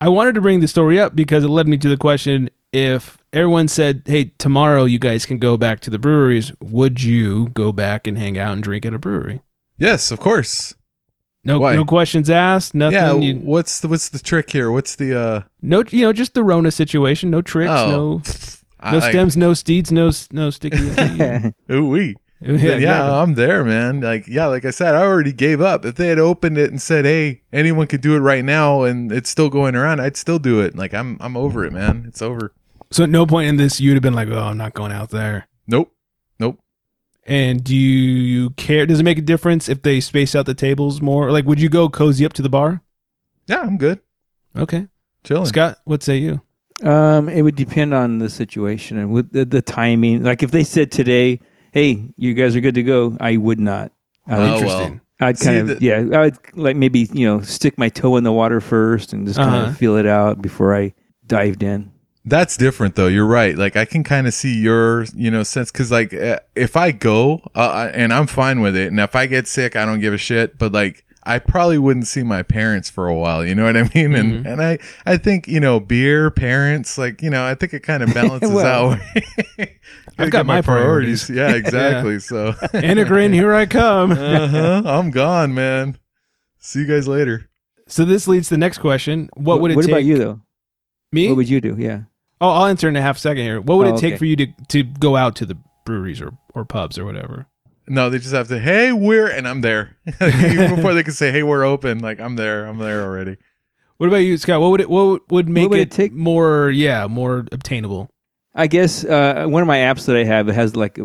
I wanted to bring the story up because it led me to the question: If everyone said, "Hey, tomorrow you guys can go back to the breweries," would you go back and hang out and drink at a brewery? Yes, of course. No, Why? no questions asked. Nothing. Yeah. you- What's the what's the trick here? What's the uh? no, you know, just the Rona situation. No tricks. Oh, no, <laughs> no I- stems. No steeds. No, no sticky. <laughs> Ooh wee. <laughs> yeah, Yeah, exactly. I'm there, man. Like, yeah, like I said, I already gave up. If they had opened it and said, "Hey, anyone could do it right now," and it's still going around, I'd still do it. Like, I'm, I'm over it, man. It's over. So at no point in this you'd have been like, "Oh, I'm not going out there." Nope, nope. And do you care? Does it make a difference if they space out the tables more? Like, would you go cozy up to the bar? Yeah, I'm good. Okay, Chilling. Scott, what say you? Um, it would depend on the situation and with the, the timing. Like if they said today, "Hey, you guys are good to go," I would not. I would, Oh, Interesting. I'd See, kind of the- yeah. I would like maybe you know stick my toe in the water first and just kind Uh-huh. of feel it out before I dived in. That's different, though. You're right. Like, I can kind of see your, you know, sense because, like, uh, if I go uh, I- and I'm fine with it, and if I get sick, I don't give a shit. But like, I probably wouldn't see my parents for a while. You know what I <laughs> mean? And and I I think you know, beer, parents, like you know, I think it kind of <laughs> balances Well, out. I've <laughs> got my priorities. Yeah, exactly. So, Anagrin, here I come. uh-huh, I'm gone, man. See you guys later. So this leads to the next question: What would it What take? about you though? Me? What would you do? Yeah. oh, I'll answer in a half second here. What would Oh, it take okay. for you to to go out to the breweries or or pubs or whatever? No, they just have to. Hey, we're and I'm there. Even <laughs> before they can say, "Hey, we're open," like I'm there. I'm there already. What about you, Scott? What would it what would- would make would it, it take? more yeah more obtainable? I guess uh, one of my apps that I have it has like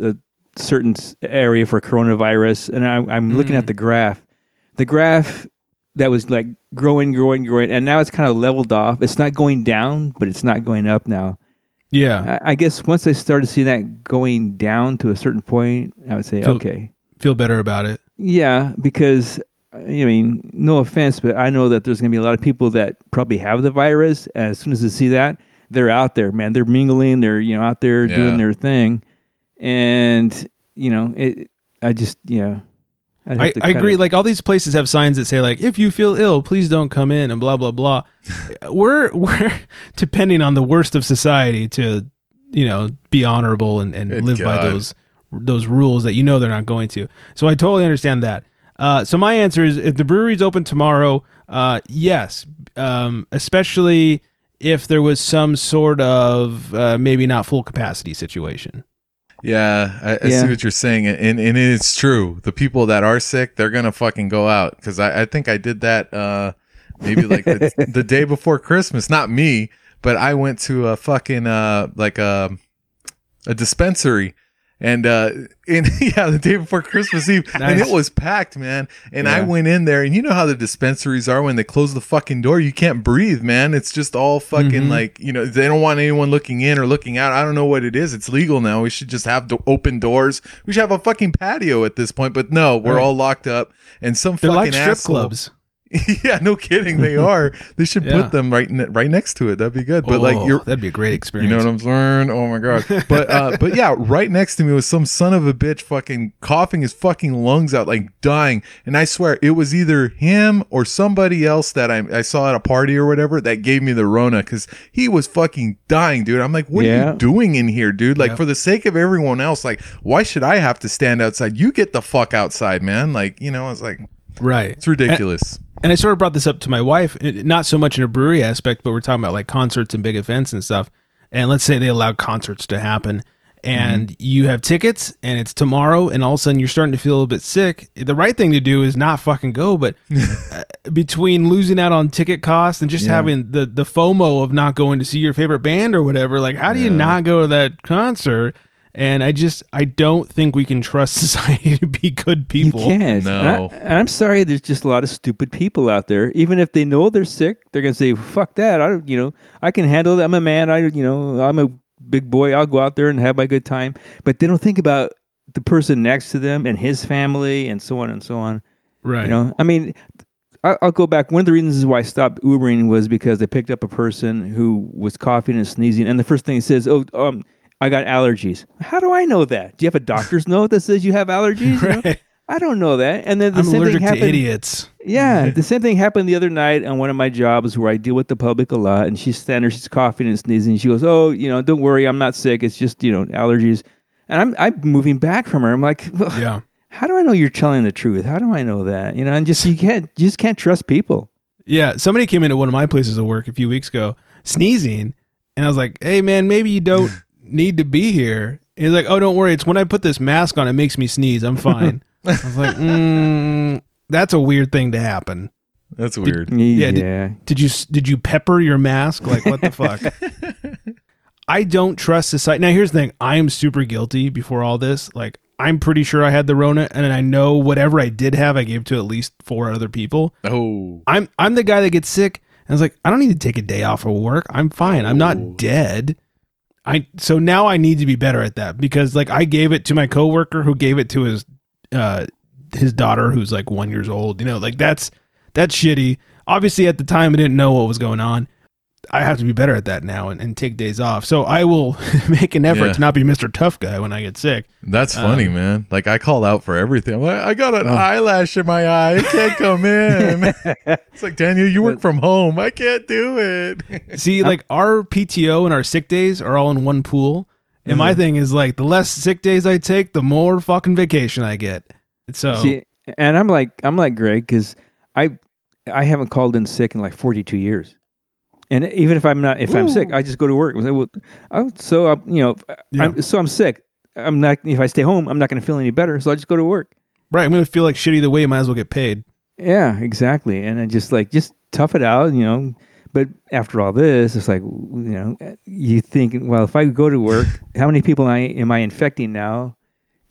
a certain area for coronavirus, and I, I'm looking Mm. at the graph. The graph that was like growing, growing, growing, and now it's kind of leveled off. It's not going down, but it's not going up now. Yeah, I, I guess once I started seeing that going down to a certain point, I would say, So- okay, feel better about it. yeah, because I mean, no offense, but I know that there's going to be a lot of people that probably have the virus. As soon as they see that, they're out there, man. They're mingling. They're you know out there Yeah. doing their thing, and you know, it. I just yeah. I'd I, agree. kinda- Like all these places have signs that say like, if you feel ill, please don't come in and blah blah blah. <laughs> we're we're <laughs> depending on the worst of society to you know be honorable and, and Good live by those those rules that you know they're not going to. So I totally understand that. Uh, so my answer is if the brewery's open tomorrow, uh, yes, um, especially if there was some sort of uh, maybe not full capacity situation. Yeah, I, I Yeah. see what you're saying, and and it's true. The people that are sick, they're gonna fucking go out because I, I think I did that uh maybe like the, <laughs> the day before Christmas. Not me, but I went to a fucking uh like a a dispensary. And uh <laughs> in yeah, the day before Christmas Eve. And it was packed, man. And I went in there and you know how the dispensaries are when they close the fucking door, you can't breathe, man. It's just all fucking Mhm. like, you know, they don't want anyone looking in or looking out. I don't know what it is. It's legal now. We should just have do- open doors. We should have a fucking patio at this point, but no, we're Right. all locked up and some They're fucking like strip asshole- clubs. <laughs> yeah, no kidding. They <laughs> are. They should Yeah. put them right ne- right next to it. That'd be good. But like Oh, you're that'd be a great experience. You know what I'm saying? Oh my god! <laughs> But uh, but yeah, right next to me was some son of a bitch fucking coughing his fucking lungs out, like dying. And I swear it was either him or somebody else that I, I saw at a party or whatever that gave me the Rona because he was fucking dying, dude. I'm like, what are you doing in here, dude? Like Yeah. for the sake of everyone else, like why should I have to stand outside? You get the fuck outside, man. Like you know, I was like, right. it's ridiculous. And I sort of brought this up to my wife, not so much in a brewery aspect, but we're talking about like concerts and big events and stuff. And let's say they allow concerts to happen and you have tickets and it's tomorrow and all of a sudden you're starting to feel a little bit sick. The right thing to do is not fucking go, but <laughs> uh, between losing out on ticket costs and just Yeah. having the, the FOMO of not going to see your favorite band or whatever, like how do you not go to that concert? And I just, I don't think we can trust <laughs> society to be good people. You can't. No. I, I'm sorry. There's just a lot of stupid people out there. Even if they know they're sick, they're gonna say, "Fuck that." I, don't- you know, I can handle that. I'm a man. I, you know, I'm a big boy. I'll go out there and have my good time. But they don't think about the person next to them and his family and so on and so on. Right. You know, I mean, I, I'll go back. One of the reasons why I stopped Ubering was because they picked up a person who was coughing and sneezing, and the first thing he says, "Oh, um, I got allergies." How do I know that? Do you have a doctor's note that says you have allergies? You know? <laughs> I don't know that. And then the I'm same allergic thing happened. to idiots. Yeah, <laughs> the same thing happened the other night on one of my jobs where I deal with the public a lot, and she's standing there, she's coughing and sneezing. She goes, "Oh, you know, don't worry, I'm not sick. It's just you know allergies." And I'm I'm moving back from her. I'm like, well, Yeah. how do I know you're telling the truth? How do I know that? You know, and just you can't you just can't trust people. Yeah, somebody came into one of my places of work a few weeks ago sneezing, and I was like, "Hey, man, maybe you don't need to be here." And he's like, "Oh, don't worry. It's when I put this mask on, it makes me sneeze. I'm fine." <laughs> I was like, mm, "That's a weird thing to happen." That's weird. Yeah, Yeah, did- Did you did you pepper your mask? Like what the fuck? <laughs> I don't trust society. Now here's the thing: I am super guilty. Before all this, like I'm pretty sure I had the Rona, and I know whatever I did have, I gave to at least four other people. Oh, I'm I'm the guy that gets sick and I was like, I don't need to take a day off of work. I'm fine. I'm Oh. not dead. I so now I need to be better at that because like I gave it to my coworker who gave it to his uh his daughter who's like one years old. You know, like that's that's shitty. Obviously at the time I didn't know what was going on. I have to be better at that now and, and take days off. So I will <laughs> make an effort Yeah. to not be Mr. Tough Guy when I get sick. That's funny, Um, man. Like I call out for everything. I'm like, I got an eyelash in my eye. I can't come in. <laughs> it's like Daniel, you work from home. I can't do it. <laughs> See, like our PTO and our sick days are all in one pool. And Mm-hmm. my thing is like the less sick days I take, the more fucking vacation I get. So See, and I'm like I'm like Greg because I I haven't called in sick in like 42 years, and even if I'm not if I'm sick, I just go to work. Oh, so I'm, you know, Yeah. I'm, so I'm sick. I'm not. If I stay home, I'm not going to feel any better. So I just go to work. right, I'm gonna feel like shitty the way. Might as well get paid. Yeah, exactly. And I just like just tough it out, you know. But after all this, it's like you know, you think, well, if I go to work, how many people I am I infecting now?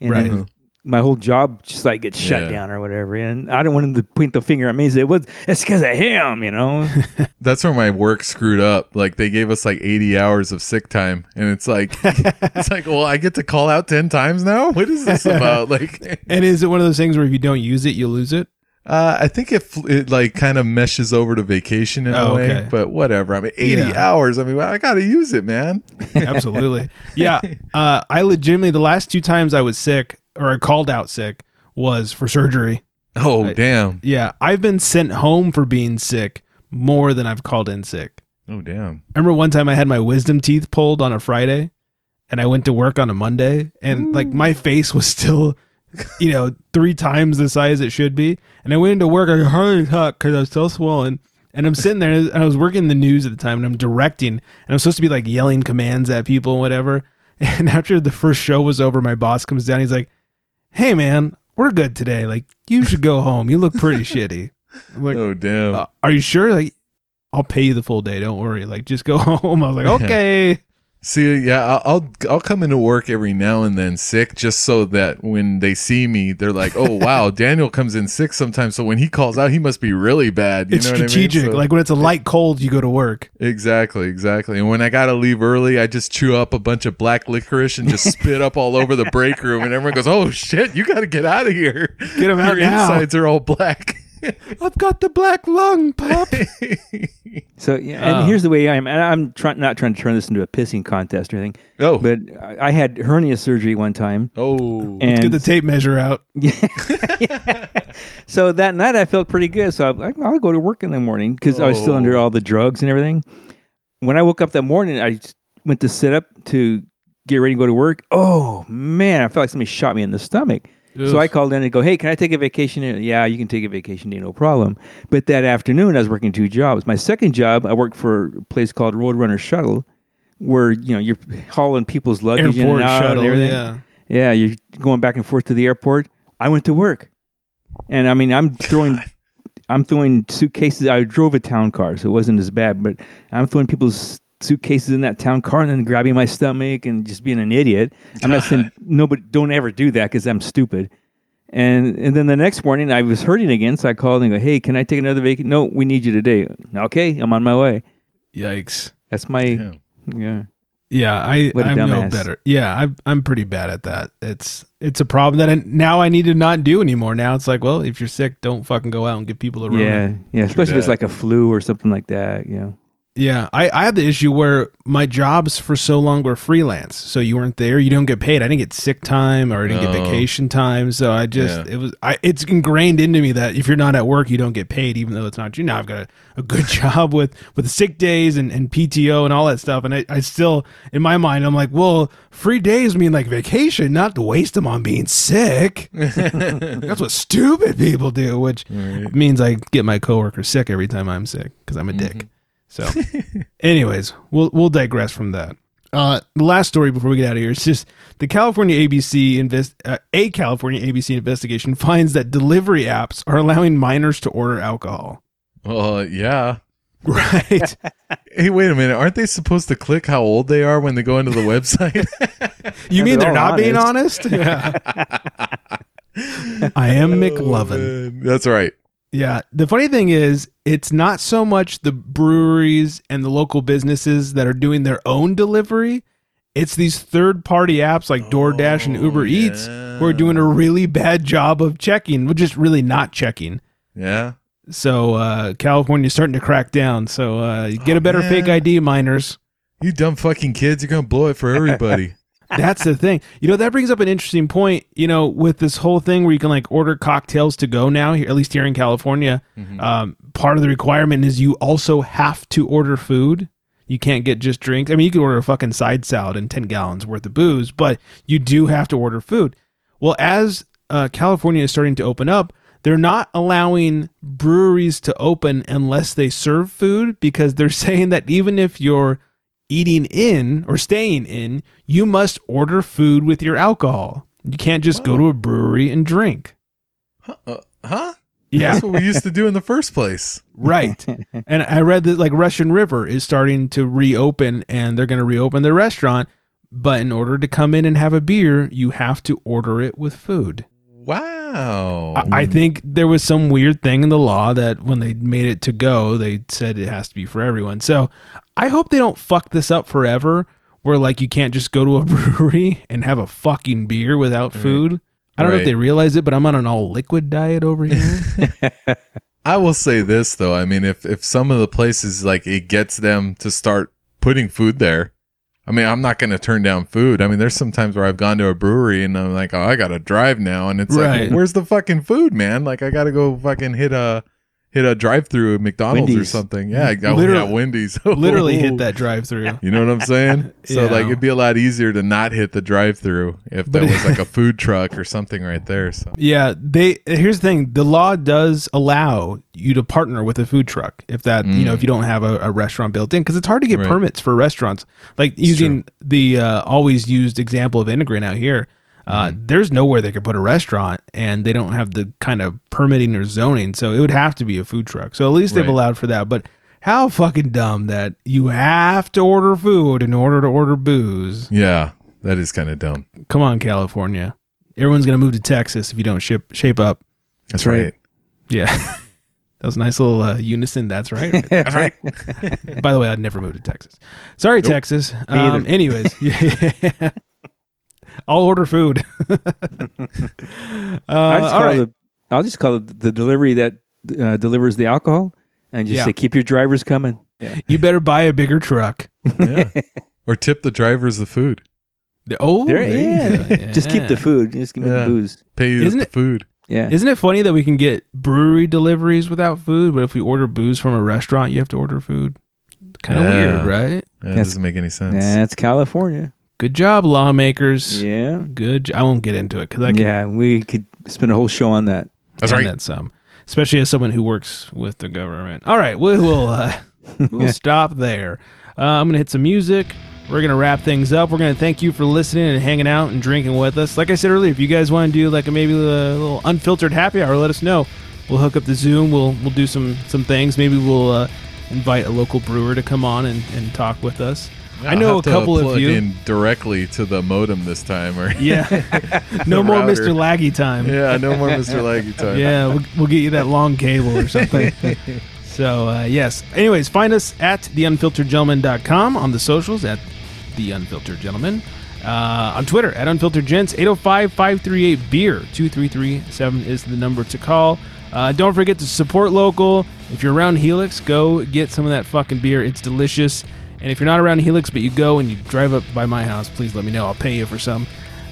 And Right. then my whole job just like gets shut Yeah. down or whatever. And I don't want him to point the finger at me and say, "Well, it's because of him," you know. <laughs> That's where my work screwed up. Like they gave us like 80 hours of sick time, and it's like, <laughs> it's like, well, I get to call out 10 times now. What is this about? <laughs> Like, And is it one of those things where if you don't use it, you lose it? uh, I think it it like kind of meshes over to vacation in Oh, a way, okay. but whatever. I mean, 80 Yeah. hours. I mean, I got to use it, man. Absolutely. yeah. Uh, I legitimately the last two times I was sick or I called out sick was for surgery. Oh, I- damn. Yeah, I've been sent home for being sick more than I've called in sick. Oh, damn. I remember one time I had my wisdom teeth pulled on a Friday and I went to work on a Monday and like my face was still, <laughs> you know, three times the size it should be. And I went into work, I could hardly talk because I was still swollen. And I'm sitting there and I was working the news at the time and I'm directing and I'm supposed to be like yelling commands at people and whatever. <laughs> And after the first show was over, my boss comes down. He's like, Hey man, we're good today. Like you should go home. You look pretty <laughs> shitty. I'm like, Oh, damn. uh, are you sure? Like, I'll pay you the full day. Don't worry. Like, just go <laughs> home. I was like, okay. See, yeah, I'll, I'll I'll come into work every now and then sick, just so that when they see me, they're like, "Oh <laughs> wow, Daniel comes in sick sometimes." So when he calls out, he must be really bad. You it's know what I mean? strategic. So- Like when it's a light cold, you go to work. exactly, exactly. And when I gotta leave early, I just chew up a bunch of black licorice and just spit up all over the break room, and everyone goes, "Oh shit, you got to get out of here! Get 'em out Your now." insides are all black." I've got the black lung, pup. <laughs> So yeah, and Oh. here's the way I am. And I'm trying not trying to turn this into a pissing contest or anything. Oh. but I, I had hernia surgery one time. Oh, and Get the tape measure out. <laughs> yeah. <laughs> so that night I felt pretty good. So I'm like, I'll go to work in the morning because I was still under Oh. all the drugs and everything. When I woke up that morning, I just went to sit up to get ready to go to work. Oh man, I felt like somebody shot me in the stomach. So I called in and go, hey, can I take a vacation? day?" Yeah, you can take a vacation day, no problem. But that afternoon, I was working two jobs. My second job, I worked for a place called Roadrunner Shuttle, where you know you're hauling people's luggage in and out shuttle, and everything. yeah. yeah, you're going back and forth to the airport. I went to work, and I mean, I'm throwing, <laughs> I'm throwing suitcases. I drove a town car, so it wasn't as bad. But I'm throwing people's suitcases in that town car and then grabbing my stomach and just being an idiot. I'm not saying <laughs> nobody don't ever do that because I'm stupid. And and then the next morning I was hurting again, so I called and go, "Hey, can I take another vacation?" No, we need you today. Okay, I'm on my way. Yikes. That's my yeah. Yeah, I I'm no better. Yeah, I'm I'm pretty bad at that. It's it's a problem that I, now I need to not do anymore. Now it's like, well, if you're sick, don't fucking go out and give people a rona. Yeah, yeah, especially if it's like a flu or something like that. Yeah. Yeah, I, I had the issue where my jobs for so long were freelance. So you weren't there, you don't get paid. I didn't get sick time or I didn't Oh. get vacation time. So I just Yeah. it was I it's ingrained into me that if you're not at work, you don't get paid, even though it's not you. Now I've got a, a good <laughs> job with with sick days and, and PTO and all that stuff. And I, I still in my mind I'm like, well, free days mean like vacation, not to waste them on being sick. <laughs> That's what stupid people do, which means I get my coworkers sick every time I'm sick because I'm a mm-hmm. dick. So, <laughs> anyways, we'll we'll digress from that. Uh, the last story before we get out of here is just the California ABC invest uh, a California ABC investigation <laughs> finds that delivery apps are allowing minors to order alcohol. Uh, yeah. <laughs> Right. hey, wait a minute. Aren't they supposed to click how old they are when they go into the website? You mean they're all not being honest. honest? Yeah. I am McLovin. That's right. Yeah. The funny thing is, it's not so much the breweries and the local businesses that are doing their own delivery. It's these third party apps like DoorDash and Uber Eats who are doing a really bad job of checking, which is really not checking. Yeah. So uh, California's starting to crack down. So uh, get a better fake. ID, minors. You dumb fucking kids, you're gonna blow it for everybody. <laughs> That's the thing. You know, that brings up an interesting point, you know, with this whole thing where you can like order cocktails to go now, at least here in California. Um, part of the requirement is you also have to order food. You can't get just drinks. I mean, you can order a fucking side salad and 10 gallons worth of booze, but you do have to order food. Well, as uh, California is starting to open up, they're not allowing breweries to open unless they serve food because they're <laughs> saying that even if you're eating in or staying in, you must order food with your alcohol. You can't just go to a brewery and drink. Uh, huh? Yeah. That's what we used to do in the first place. <laughs> Right. and I read that like Russian River is starting to reopen and they're going to reopen their restaurant, but in order to come in and have a beer, you have to order it with food. Wow. I, I think there was some weird thing in the law that when they made it to go, they said it has to be for everyone. So I hope they don't fuck this up forever where like you can't just go to a <laughs> brewery and have a fucking beer without food. I don't know if they realize it, but I'm on an all liquid diet over here. <laughs> <laughs> I will say this though. I mean, if if some of the places like it gets them to start putting food there, I mean, I'm not going to turn down food. I mean, there's some times where I've gone to a brewery and I'm like, oh, I got to drive now, and it's Right. like, where's the fucking food, man? Like, I got to go fucking hit a hit a drive through at McDonald's or something. Yeah, I go Literally- yeah, Wendy's. <laughs> Literally hit that drive through. You know what I'm saying? <laughs> So Yeah. like it'd be a lot easier to not hit the drive through if there was like a <laughs> food truck or something right there. So Yeah, they here's the thing: the law does allow you to partner with a food truck if that you know if you don't have a, a restaurant built in because it's hard to get Right. permits for restaurants. Like using the uh, always used example of Integrin out here, uh, there's nowhere they could put a restaurant, and they don't have the kind of permitting or zoning, so it would have to be a food truck. So at least they've Right. allowed for that, but. How fucking dumb that you have to order food in order to order booze. yeah, that is kind of dumb. Come on, California. Everyone's gonna move to Texas if you don't ship shape up. That's right. Yeah. <laughs> That was a nice little uh, unison. That's right. <laughs> That's right. By the way, I'd never move to Texas. Sorry, Texas. Um, anyways, <laughs> yeah. I'll order food. <laughs> uh, I just all call right. it, I'll just call it the delivery that uh, delivers the alcohol, and just Yeah. say, "Keep your drivers coming." Yeah. You better buy a bigger truck. Yeah. <laughs> or tip the drivers the food. Oh, There, there you yeah. <laughs> Just keep the food. Just give me Yeah. the booze. Pay you Isn't the it- food. Yeah. Isn't it funny that we can get brewery deliveries without food, but if we order booze from a restaurant, you have to order food? Kind of Yeah. weird, right? Yeah, it doesn't make any sense. That's California. Good job, lawmakers. Yeah. Good. jo- I won't get into it because I can Yeah. We could spend a whole show on that. That's right. then some, especially as someone who works with the government. All right, we will uh, <laughs> we'll stop there. Uh, I'm gonna hit some music. We're gonna wrap things up. We're gonna thank you for listening and hanging out and drinking with us. Like I said earlier, if you guys want to do like a maybe a little unfiltered happy hour, let us know. We'll hook up the Zoom. We'll we'll do some some things. Maybe we'll uh, invite a local brewer to come on and, and talk with us. I know a couple of you. in directly to the modem this time, or Yeah, <laughs> no more router. Mr. Laggy time. yeah, no more Mr. <laughs> Laggy time. Yeah, we'll, we'll get you that long cable or something. <laughs> so, uh, yes. Anyways, find us at theunfilteredgentlemen.com on the socials at The Unfiltered Gentlemen. Uh, on Twitter at Unfiltered Gents, 805 538 Beer. 2337 is the number to call. Uh, don't forget to support local. If you're around Helix, go get some of that fucking beer. It's delicious. And if you're not around Helix, but you go and you drive up by my house, please let me know. I'll pay you for some.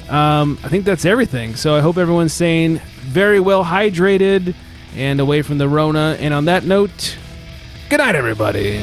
Um, I think that's everything. So I hope everyone's staying very well hydrated and away from the Rona. And on that note, good night, everybody.